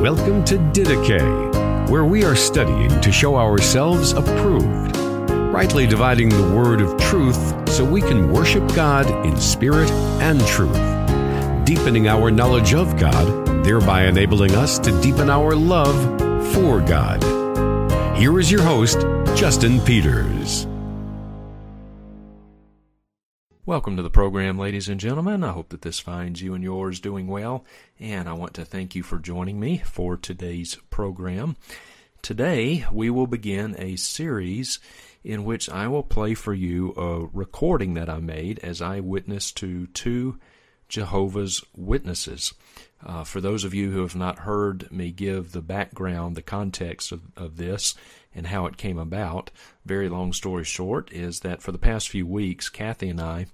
Welcome to Didache, where we are studying to show ourselves approved, rightly dividing the word of truth so we can worship God in spirit and truth, deepening our knowledge of God, thereby enabling us to deepen our love for God. Here is your host, Justin Peters. Welcome to the program, ladies and gentlemen. I hope that this finds you and yours doing well, and I want to thank you for joining me for today's program. Today, we will begin a series in which I will play for you a recording that I made as I witnessed to two Jehovah's Witnesses. Uh, for those of you who have not heard me give the background, the context of, of this, and how it came about, very long story short, is that for the past few weeks, Kathy and I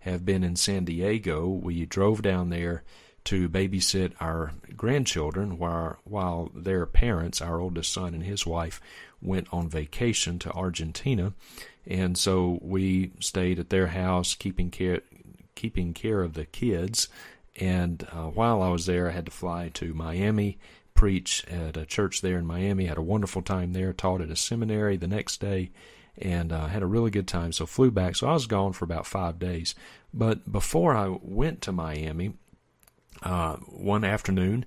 have been in San Diego. We drove down there to babysit our grandchildren while, while their parents, our oldest son and his wife, went on vacation to Argentina. And so we stayed at their house, keeping care, keeping care of the kids. And uh, while I was there, I had to fly to Miami preach at a church there in Miami. Had a wonderful time there. Taught at a seminary the next day, and uh, had a really good time. So flew back. So I was gone for about five days. But before I went to Miami, uh, one afternoon,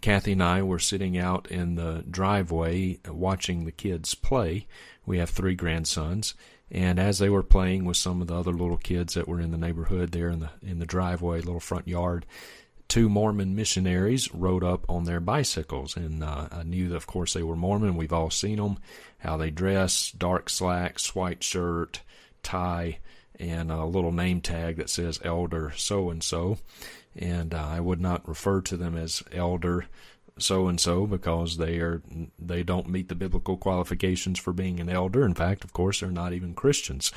Kathy and I were sitting out in the driveway watching the kids play. We have three grandsons, and as they were playing with some of the other little kids that were in the neighborhood there in the in the driveway, little front yard, two Mormon missionaries rode up on their bicycles, and uh, I knew that, of course, they were Mormon. We've all seen them, how they dress: dark slacks, white shirt, tie, and a little name tag that says Elder so and so. And uh, I would not refer to them as Elder so and so because they are they don't meet the biblical qualifications for being an elder. In fact, of course, they're not even Christians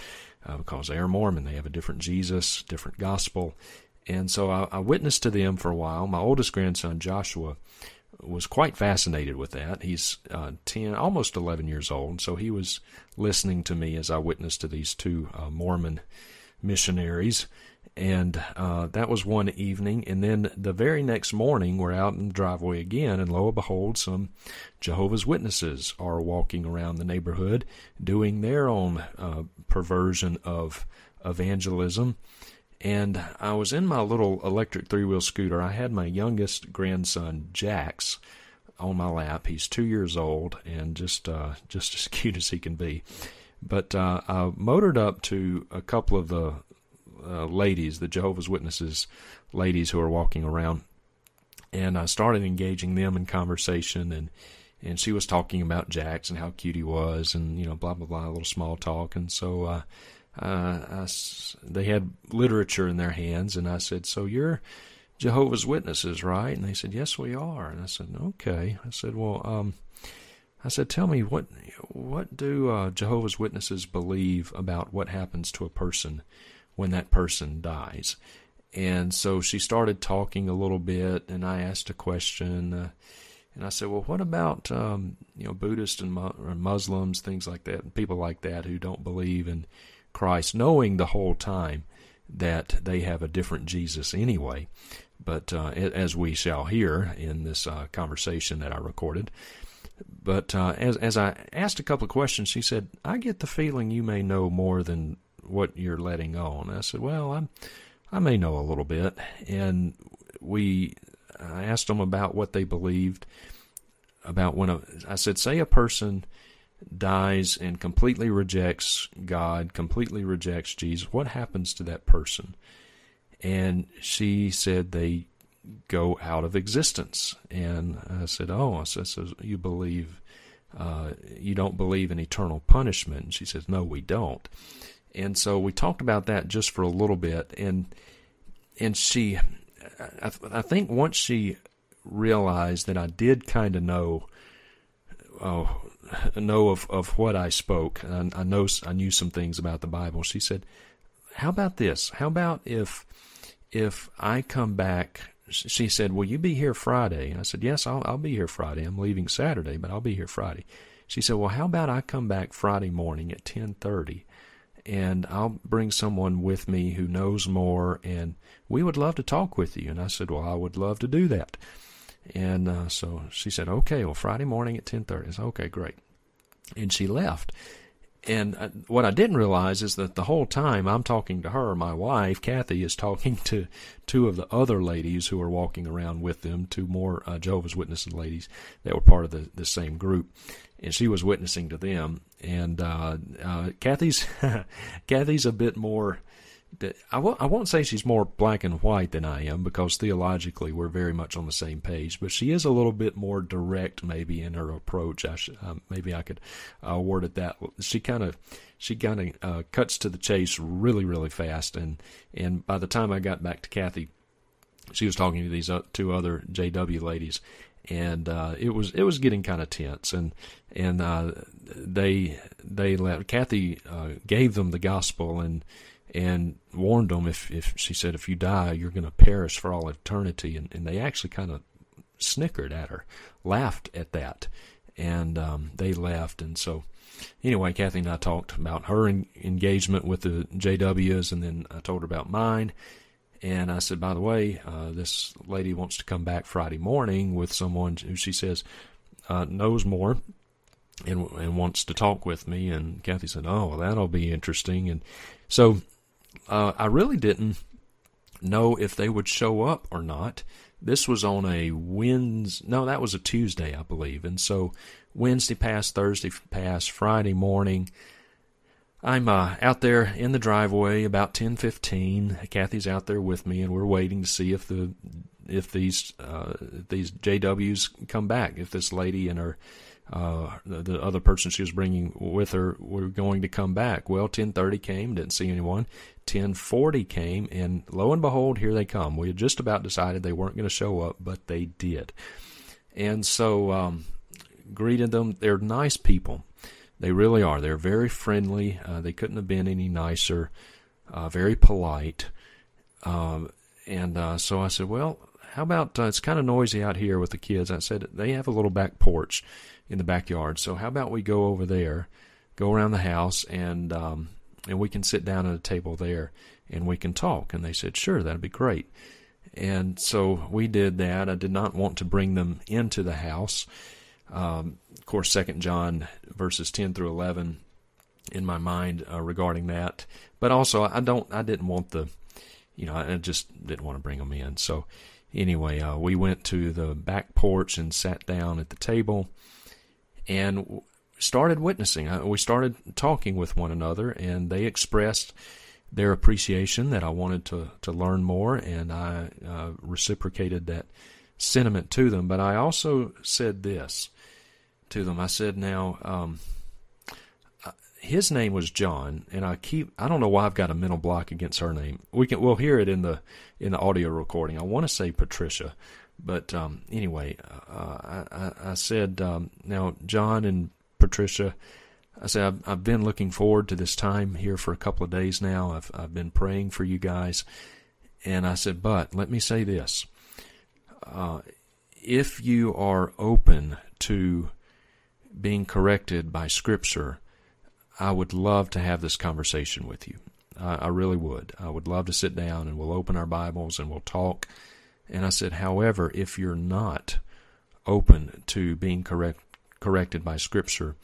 uh, because they are Mormon. They have a different Jesus, different gospel, and so I, I, witnessed to them for a while. My oldest grandson, Joshua, was quite fascinated with that. He's uh, 10, almost 11 years old. So he was listening to me as I witnessed to these two uh, Mormon missionaries. And uh, that was one evening. And then the very next morning, we're out in the driveway again. And lo and behold, some Jehovah's Witnesses are walking around the neighborhood doing their own uh, perversion of evangelism and I was in my little electric three wheel scooter. I had my youngest grandson, Jax, on my lap. He's two years old and just uh, just as cute as he can be. But uh, I motored up to a couple of the uh, ladies, the Jehovah's Witnesses ladies who are walking around, and I started engaging them in conversation and. And she was talking about Jax and how cute he was, and you know, blah blah blah, a little small talk. And so uh, uh, I, they had literature in their hands, and I said, "So you're Jehovah's Witnesses, right?" And they said, "Yes, we are." And I said, "Okay." I said, "Well, um, I said, tell me what what do uh, Jehovah's Witnesses believe about what happens to a person when that person dies?" And so she started talking a little bit, and I asked a question. Uh, and I said, "Well, what about um, you know Buddhists and Muslims, things like that, and people like that who don't believe in Christ, knowing the whole time that they have a different Jesus anyway. But uh, as we shall hear in this uh, conversation that I recorded, but uh, as as I asked a couple of questions, she said, "I get the feeling you may know more than what you're letting on." I said, "Well, I'm, I may know a little bit," and we I asked them about what they believed about when a, I said, "Say a person." dies and completely rejects God, completely rejects Jesus, what happens to that person? And she said they go out of existence. And I said, Oh, I said, so you believe, uh, you don't believe in eternal punishment? And she says, No, we don't. And so we talked about that just for a little bit. And, and she, I, I think once she realized that I did kind of know, oh, know of, of what I spoke. I, I know I knew some things about the Bible. She said, "How about this? How about if if I come back?" She said, "Will you be here Friday?" And I said, "Yes, I'll I'll be here Friday. I'm leaving Saturday, but I'll be here Friday." She said, "Well, how about I come back Friday morning at ten thirty, and I'll bring someone with me who knows more, and we would love to talk with you." And I said, "Well, I would love to do that." And uh, so she said, "Okay, well, Friday morning at 10:30." I said, "Okay, great." And she left. And uh, what I didn't realize is that the whole time I'm talking to her, my wife, Kathy, is talking to two of the other ladies who are walking around with them, two more uh, Jehovah's Witnesses ladies that were part of the, the same group. And she was witnessing to them. And uh, uh, Kathy's Kathy's a bit more I w- I won't say she's more black and white than I am because theologically we're very much on the same page, but she is a little bit more direct maybe in her approach. I um, maybe I could uh, word it that. She kind of she kind of uh, cuts to the chase really really fast, and and by the time I got back to Kathy, she was talking to these uh, two other JW ladies, and uh, it was it was getting kind of tense, and and uh, they they let Kathy uh, gave them the gospel and and warned them if, if she said, if you die, you're going to perish for all eternity. And, and they actually kind of snickered at her, laughed at that. And um, they left. And so, anyway, Kathy and I talked about her en- engagement with the JWs, and then I told her about mine. And I said, by the way, uh, this lady wants to come back Friday morning with someone who she says uh, knows more and and wants to talk with me. And Kathy said, "Oh, well, that'll be interesting." And so uh, I really didn't know if they would show up or not. This was on a Wednesday. No, that was a Tuesday, I believe. And so Wednesday passed, Thursday passed, Friday morning. I'm uh, out there in the driveway about ten fifteen. Kathy's out there with me, and we're waiting to see if the if these uh, these JWs come back. If this lady and her uh, the, the, other person she was bringing with her were going to come back. Well, 10:30 came, didn't see anyone. 10:40 came, and lo and behold, here they come. We had just about decided they weren't going to show up, but they did. And so um, greeted them. They're nice people. They really are. They're very friendly. Uh, they couldn't have been any nicer. Uh, very polite. Um, and uh, so I said, well, how about uh, it's kind of noisy out here with the kids. I said they have a little back porch in the backyard. So how about we go over there, go around the house, and um, and we can sit down at a table there and we can talk. And they said, sure, that'd be great. And so we did that. I did not want to bring them into the house. Um, of course, Second John verses ten through eleven in my mind uh, regarding that. But also, I don't. I didn't want the, you know, I just didn't want to bring them in. So anyway, uh, we went to the back porch and sat down at the table and started witnessing. Uh, we started talking with one another, and they expressed their appreciation that I wanted to, to learn more, and I uh, reciprocated that sentiment to them. But I also said this to them. I said, "Now, um, uh, his name was John, and I keep I don't know why I've got a mental block against her name. We can we'll hear it in the in the audio recording. I want to say Patricia, but um, anyway, uh, I, I, said, um, now, John and Patricia, I said, I've, I've, been looking forward to this time here for a couple of days now. I've, I've been praying for you guys. And I said, but let me say this. Uh, if you are open to being corrected by Scripture, I would love to have this conversation with you. I, I really would. I would love to sit down and we'll open our Bibles and we'll talk and I said, however, if you're not open to being correct, corrected by Scripture,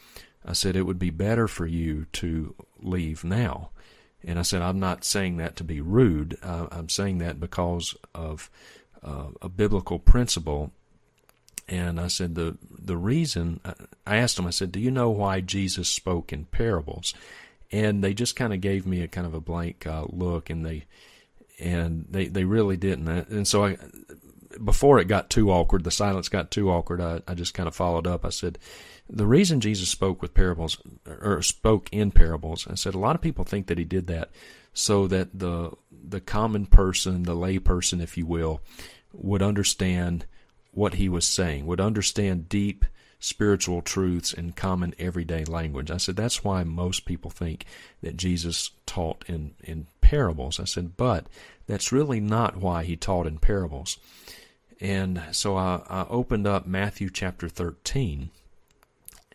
I said it would be better for you to leave now. And I said, I'm not saying that to be rude. Uh, I'm saying that because of uh, a biblical principle. And I said, the, the reason, I asked them, I said, do you know why Jesus spoke in parables? And they just kind of gave me a kind of a blank uh, look and they, and they they really didn't. And so I, before it got too awkward, the silence got too awkward. I, I just kind of followed up. I said, the reason Jesus spoke with parables or spoke in parables, I said a lot of people think that he did that so that the the common person, the lay person, if you will, would understand what he was saying, would understand deep spiritual truths in common everyday language. I said that's why most people think that Jesus taught in in parables. I said, but that's really not why he taught in parables. And so I, I opened up Matthew chapter 13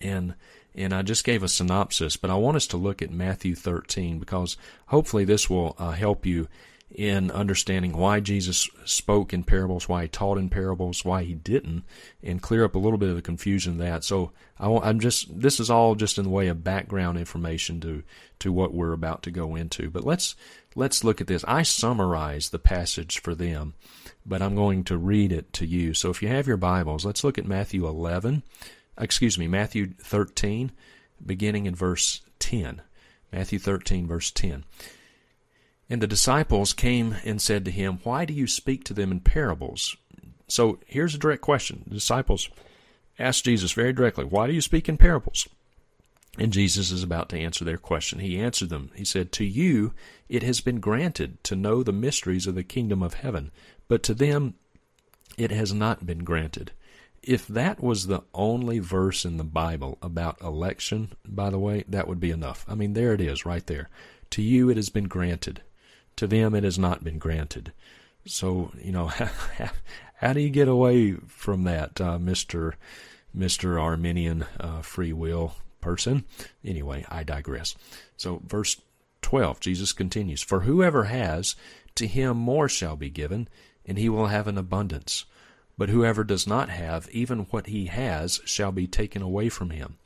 and and I just gave a synopsis, but I want us to look at Matthew 13 because hopefully this will uh, help you in understanding why Jesus spoke in parables, why he taught in parables, why he didn't, and clear up a little bit of the confusion of that. So I, am just this is all just in the way of background information to to what we're about to go into. But let's let's look at this. I summarize the passage for them, but I'm going to read it to you. So if you have your Bibles, let's look at Matthew 11. Excuse me, Matthew 13, beginning in verse 10. Matthew 13, verse 10. And the disciples came and said to him, Why do you speak to them in parables? So here's a direct question. The disciples asked Jesus very directly, Why do you speak in parables? And Jesus is about to answer their question. He answered them. He said, To you it has been granted to know the mysteries of the kingdom of heaven, but to them it has not been granted. If that was the only verse in the Bible about election, by the way, that would be enough. I mean, there it is right there. To you it has been granted. To them it has not been granted. So, you know, how do you get away from that, uh, Mr. Mr. Arminian uh, free will person? Anyway, I digress. So, verse 12, Jesus continues For whoever has, to him more shall be given, and he will have an abundance. But whoever does not have, even what he has, shall be taken away from him.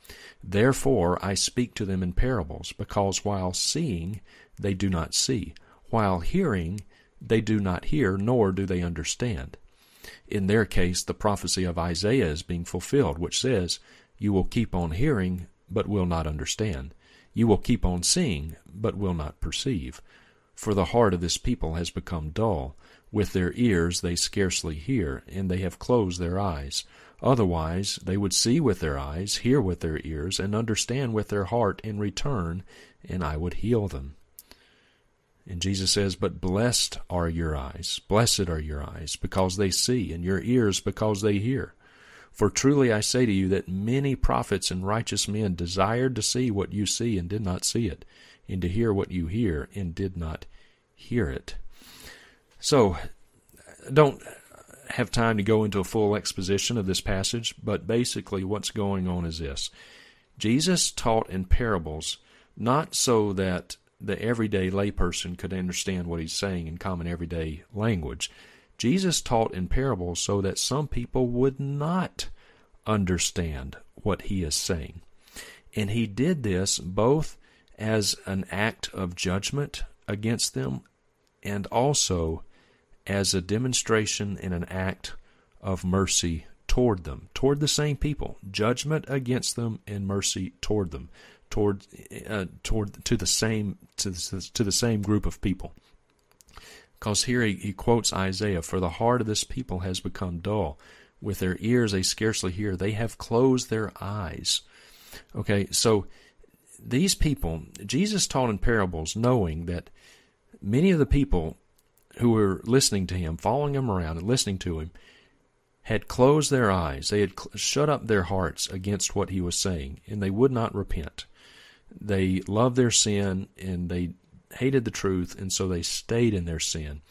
Therefore I speak to them in parables, because while seeing they do not see while hearing, they do not hear, nor do they understand. In their case, the prophecy of Isaiah is being fulfilled, which says, You will keep on hearing, but will not understand. You will keep on seeing, but will not perceive. For the heart of this people has become dull. With their ears they scarcely hear, and they have closed their eyes. Otherwise, they would see with their eyes, hear with their ears, and understand with their heart in return, and I would heal them. And Jesus says, But blessed are your eyes, blessed are your eyes, because they see, and your ears because they hear. For truly I say to you that many prophets and righteous men desired to see what you see and did not see it, and to hear what you hear and did not hear it. So, don't have time to go into a full exposition of this passage, but basically what's going on is this Jesus taught in parables not so that the everyday layperson could understand what he's saying in common everyday language. Jesus taught in parables so that some people would not understand what he is saying. And he did this both as an act of judgment against them and also as a demonstration and an act of mercy toward them, toward the same people, judgment against them and mercy toward them toward uh, toward to the same to to the same group of people. Because here he, he quotes Isaiah, "For the heart of this people has become dull; with their ears they scarcely hear; they have closed their eyes." Okay, so these people, Jesus taught in parables, knowing that many of the people who were listening to him, following him around, and listening to him, had closed their eyes. They had shut up their hearts against what he was saying, and they would not repent. They loved their sin and they hated the truth, and so they stayed in their sin,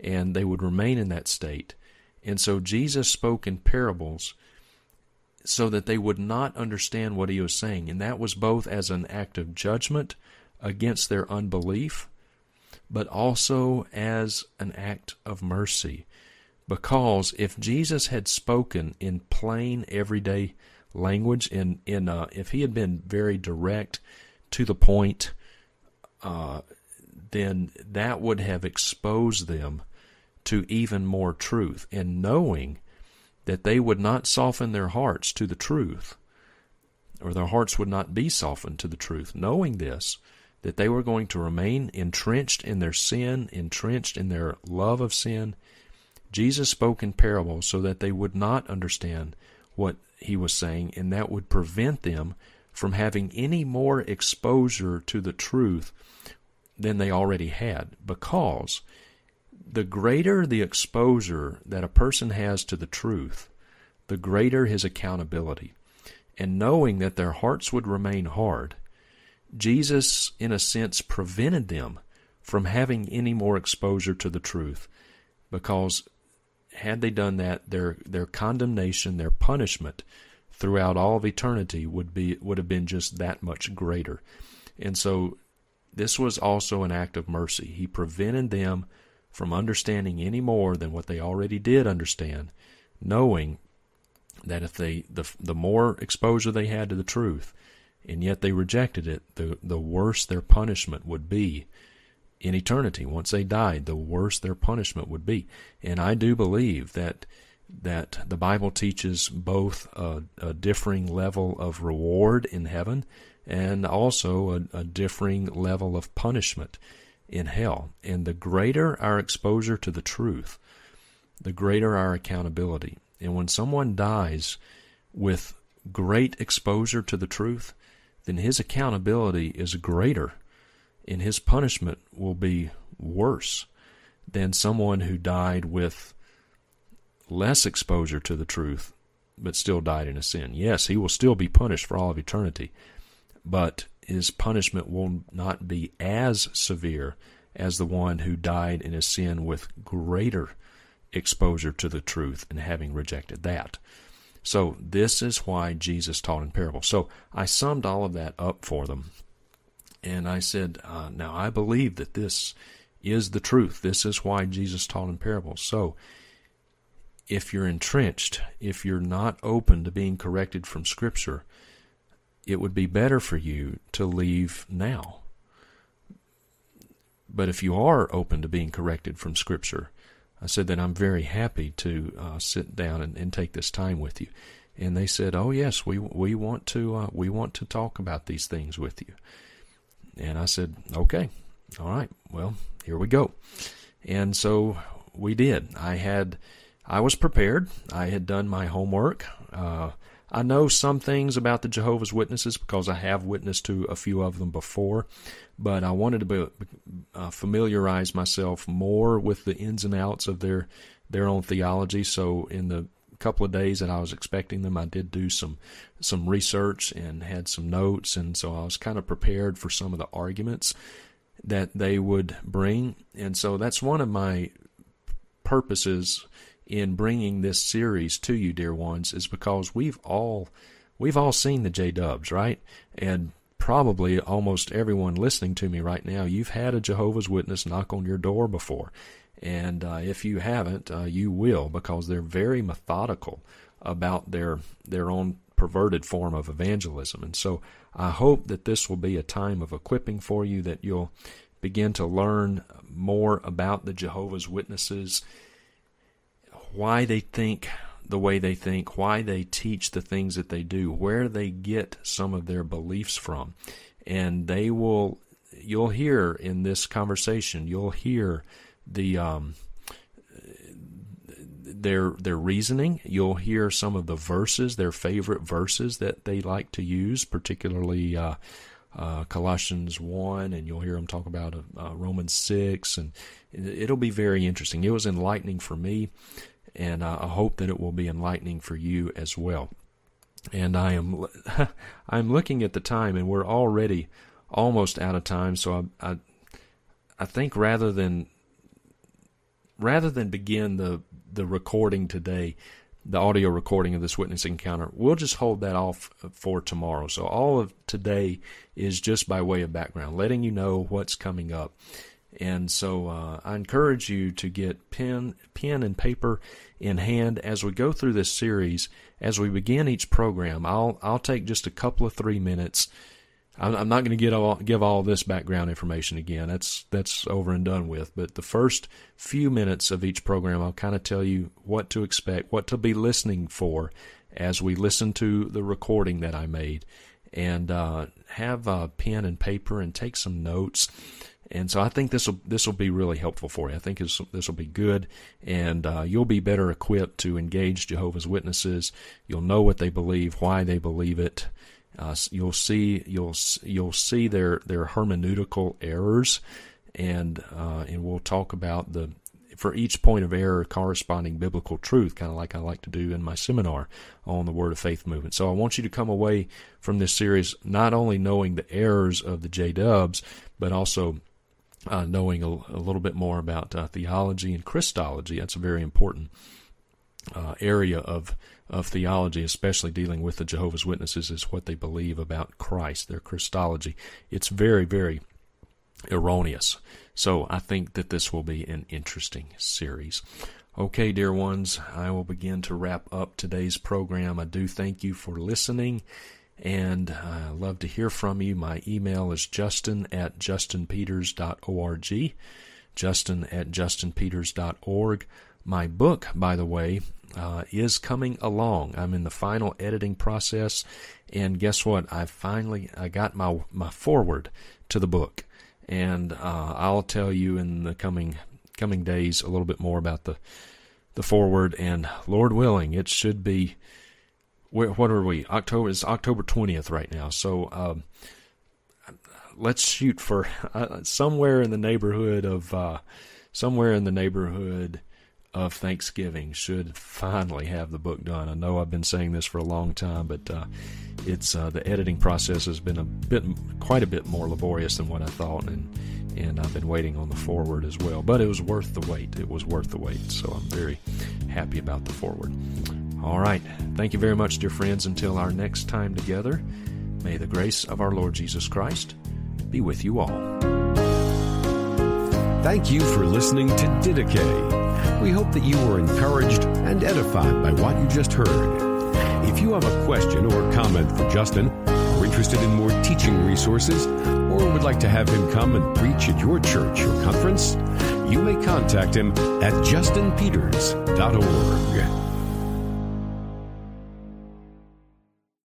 and they would remain in that state. And so Jesus spoke in parables so that they would not understand what he was saying, and that was both as an act of judgment against their unbelief, but also as an act of mercy. Because if Jesus had spoken in plain, everyday language, in in uh, if he had been very direct to the point, uh, then that would have exposed them to even more truth. And knowing that they would not soften their hearts to the truth, or their hearts would not be softened to the truth, knowing this, that they were going to remain entrenched in their sin, entrenched in their love of sin, Jesus spoke in parables so that they would not understand what he was saying, and that would prevent them from having any more exposure to the truth than they already had because the greater the exposure that a person has to the truth, the greater his accountability. And knowing that their hearts would remain hard, Jesus, in a sense, prevented them from having any more exposure to the truth because had they done that, their, their condemnation, their punishment throughout all of eternity would be would have been just that much greater. And so this was also an act of mercy. He prevented them from understanding any more than what they already did understand, knowing that if they the the more exposure they had to the truth, and yet they rejected it, the the worse their punishment would be in eternity. Once they died, the worse their punishment would be. And I do believe that that the Bible teaches both a, a differing level of reward in heaven and also a, a differing level of punishment in hell. And the greater our exposure to the truth, the greater our accountability. And when someone dies with great exposure to the truth, then his accountability is greater and his punishment will be worse than someone who died with less exposure to the truth but still died in a sin. Yes, he will still be punished for all of eternity, but his punishment will not be as severe as the one who died in a sin with greater exposure to the truth and having rejected that. So, this is why Jesus taught in parables. So, I summed all of that up for them and I said, uh, Now I believe that this is the truth. This is why Jesus taught in parables. So, if you're entrenched, if you're not open to being corrected from Scripture, it would be better for you to leave now. But if you are open to being corrected from Scripture, I said that I'm very happy to uh, sit down and, and, take this time with you. And they said, "Oh yes, we we want to uh, we want to talk about these things with you." And I said, okay, all right, well, here we go. And so we did. I had, I was prepared. I had done my homework. Uh, I know some things about the Jehovah's Witnesses because I have witnessed to a few of them before, but I wanted to be, uh, familiarize myself more with the ins and outs of their their own theology. So in the couple of days that I was expecting them, I did do some some research and had some notes, and so I was kind of prepared for some of the arguments that they would bring, and so that's one of my purposes in bringing this series to you, dear ones, is because we've all we've all seen the J Dubs, right? And probably almost everyone listening to me right now, you've had a Jehovah's Witness knock on your door before. And uh, if you haven't, uh, you will because they're very methodical about their their own perverted form of evangelism. And so I hope that this will be a time of equipping for you that you'll begin to learn more about the Jehovah's Witnesses, why they think the way they think, why they teach the things that they do, where they get some of their beliefs from. And they will you'll hear in this conversation, you'll hear the um, their their reasoning. You'll hear some of the verses, their favorite verses that they like to use, particularly uh, uh, Colossians one, and you'll hear them talk about uh, Romans six, and it'll be very interesting. It was enlightening for me, and uh, I hope that it will be enlightening for you as well. And I am I'm looking at the time, and we're already almost out of time. So I I, I think rather than rather than begin the the recording today, the audio recording of this witness encounter, we'll just hold that off for tomorrow. So all of today is just by way of background, letting you know what's coming up. And so uh, I encourage you to get pen, pen and paper in hand as we go through this series. As we begin each program, I'll I'll take just a couple of three minutes I'm not going to get all, give all this background information again. That's that's over and done with. But the first few minutes of each program, I'll kind of tell you what to expect, what to be listening for, as we listen to the recording that I made, and uh, have a pen and paper and take some notes. And so I think this will this will be really helpful for you. I think this will be good, and uh, you'll be better equipped to engage Jehovah's Witnesses. You'll know what they believe, why they believe it uh, you'll see you'll you'll see their their hermeneutical errors, and uh, and we'll talk about the for each point of error corresponding biblical truth, kind of like I like to do in my seminar on the Word of Faith movement. So I want you to come away from this series not only knowing the errors of the J Dubs, but also uh, knowing a, a, little bit more about uh, theology and Christology. That's a very important uh, area of of theology, especially dealing with the Jehovah's Witnesses, is what they believe about Christ, their Christology. It's very, very erroneous. So I think that this will be an interesting series. Okay, dear ones, I will begin to wrap up today's program. I do thank you for listening and I love to hear from you. My email is justin at justinpeters.org. Justin at justinpeters.org. My book, by the way, uh, is coming along. I'm in the final editing process, and guess what? I finally I got my my foreword to the book, and uh, I'll tell you in the coming coming days a little bit more about the the foreword. And Lord willing, it should be what are we? October is October twentieth right now. So um, let's shoot for uh, somewhere in the neighborhood of uh, somewhere in the neighborhood of Thanksgiving should finally have the book done. I know I've been saying this for a long time, but uh, it's uh, the editing process has been a bit, quite a bit more laborious than what I thought, and and I've been waiting on the foreword as well. But it was worth the wait. It was worth the wait. So I'm very happy about the foreword. All right. Thank you very much, dear friends. Until our next time together, may the grace of our Lord Jesus Christ be with you all. Thank you for listening to Didache. We hope that you were encouraged and edified by what you just heard. If you have a question or comment for Justin, or are interested in more teaching resources, or would like to have him come and preach at your church or conference, you may contact him at justinpeters.org.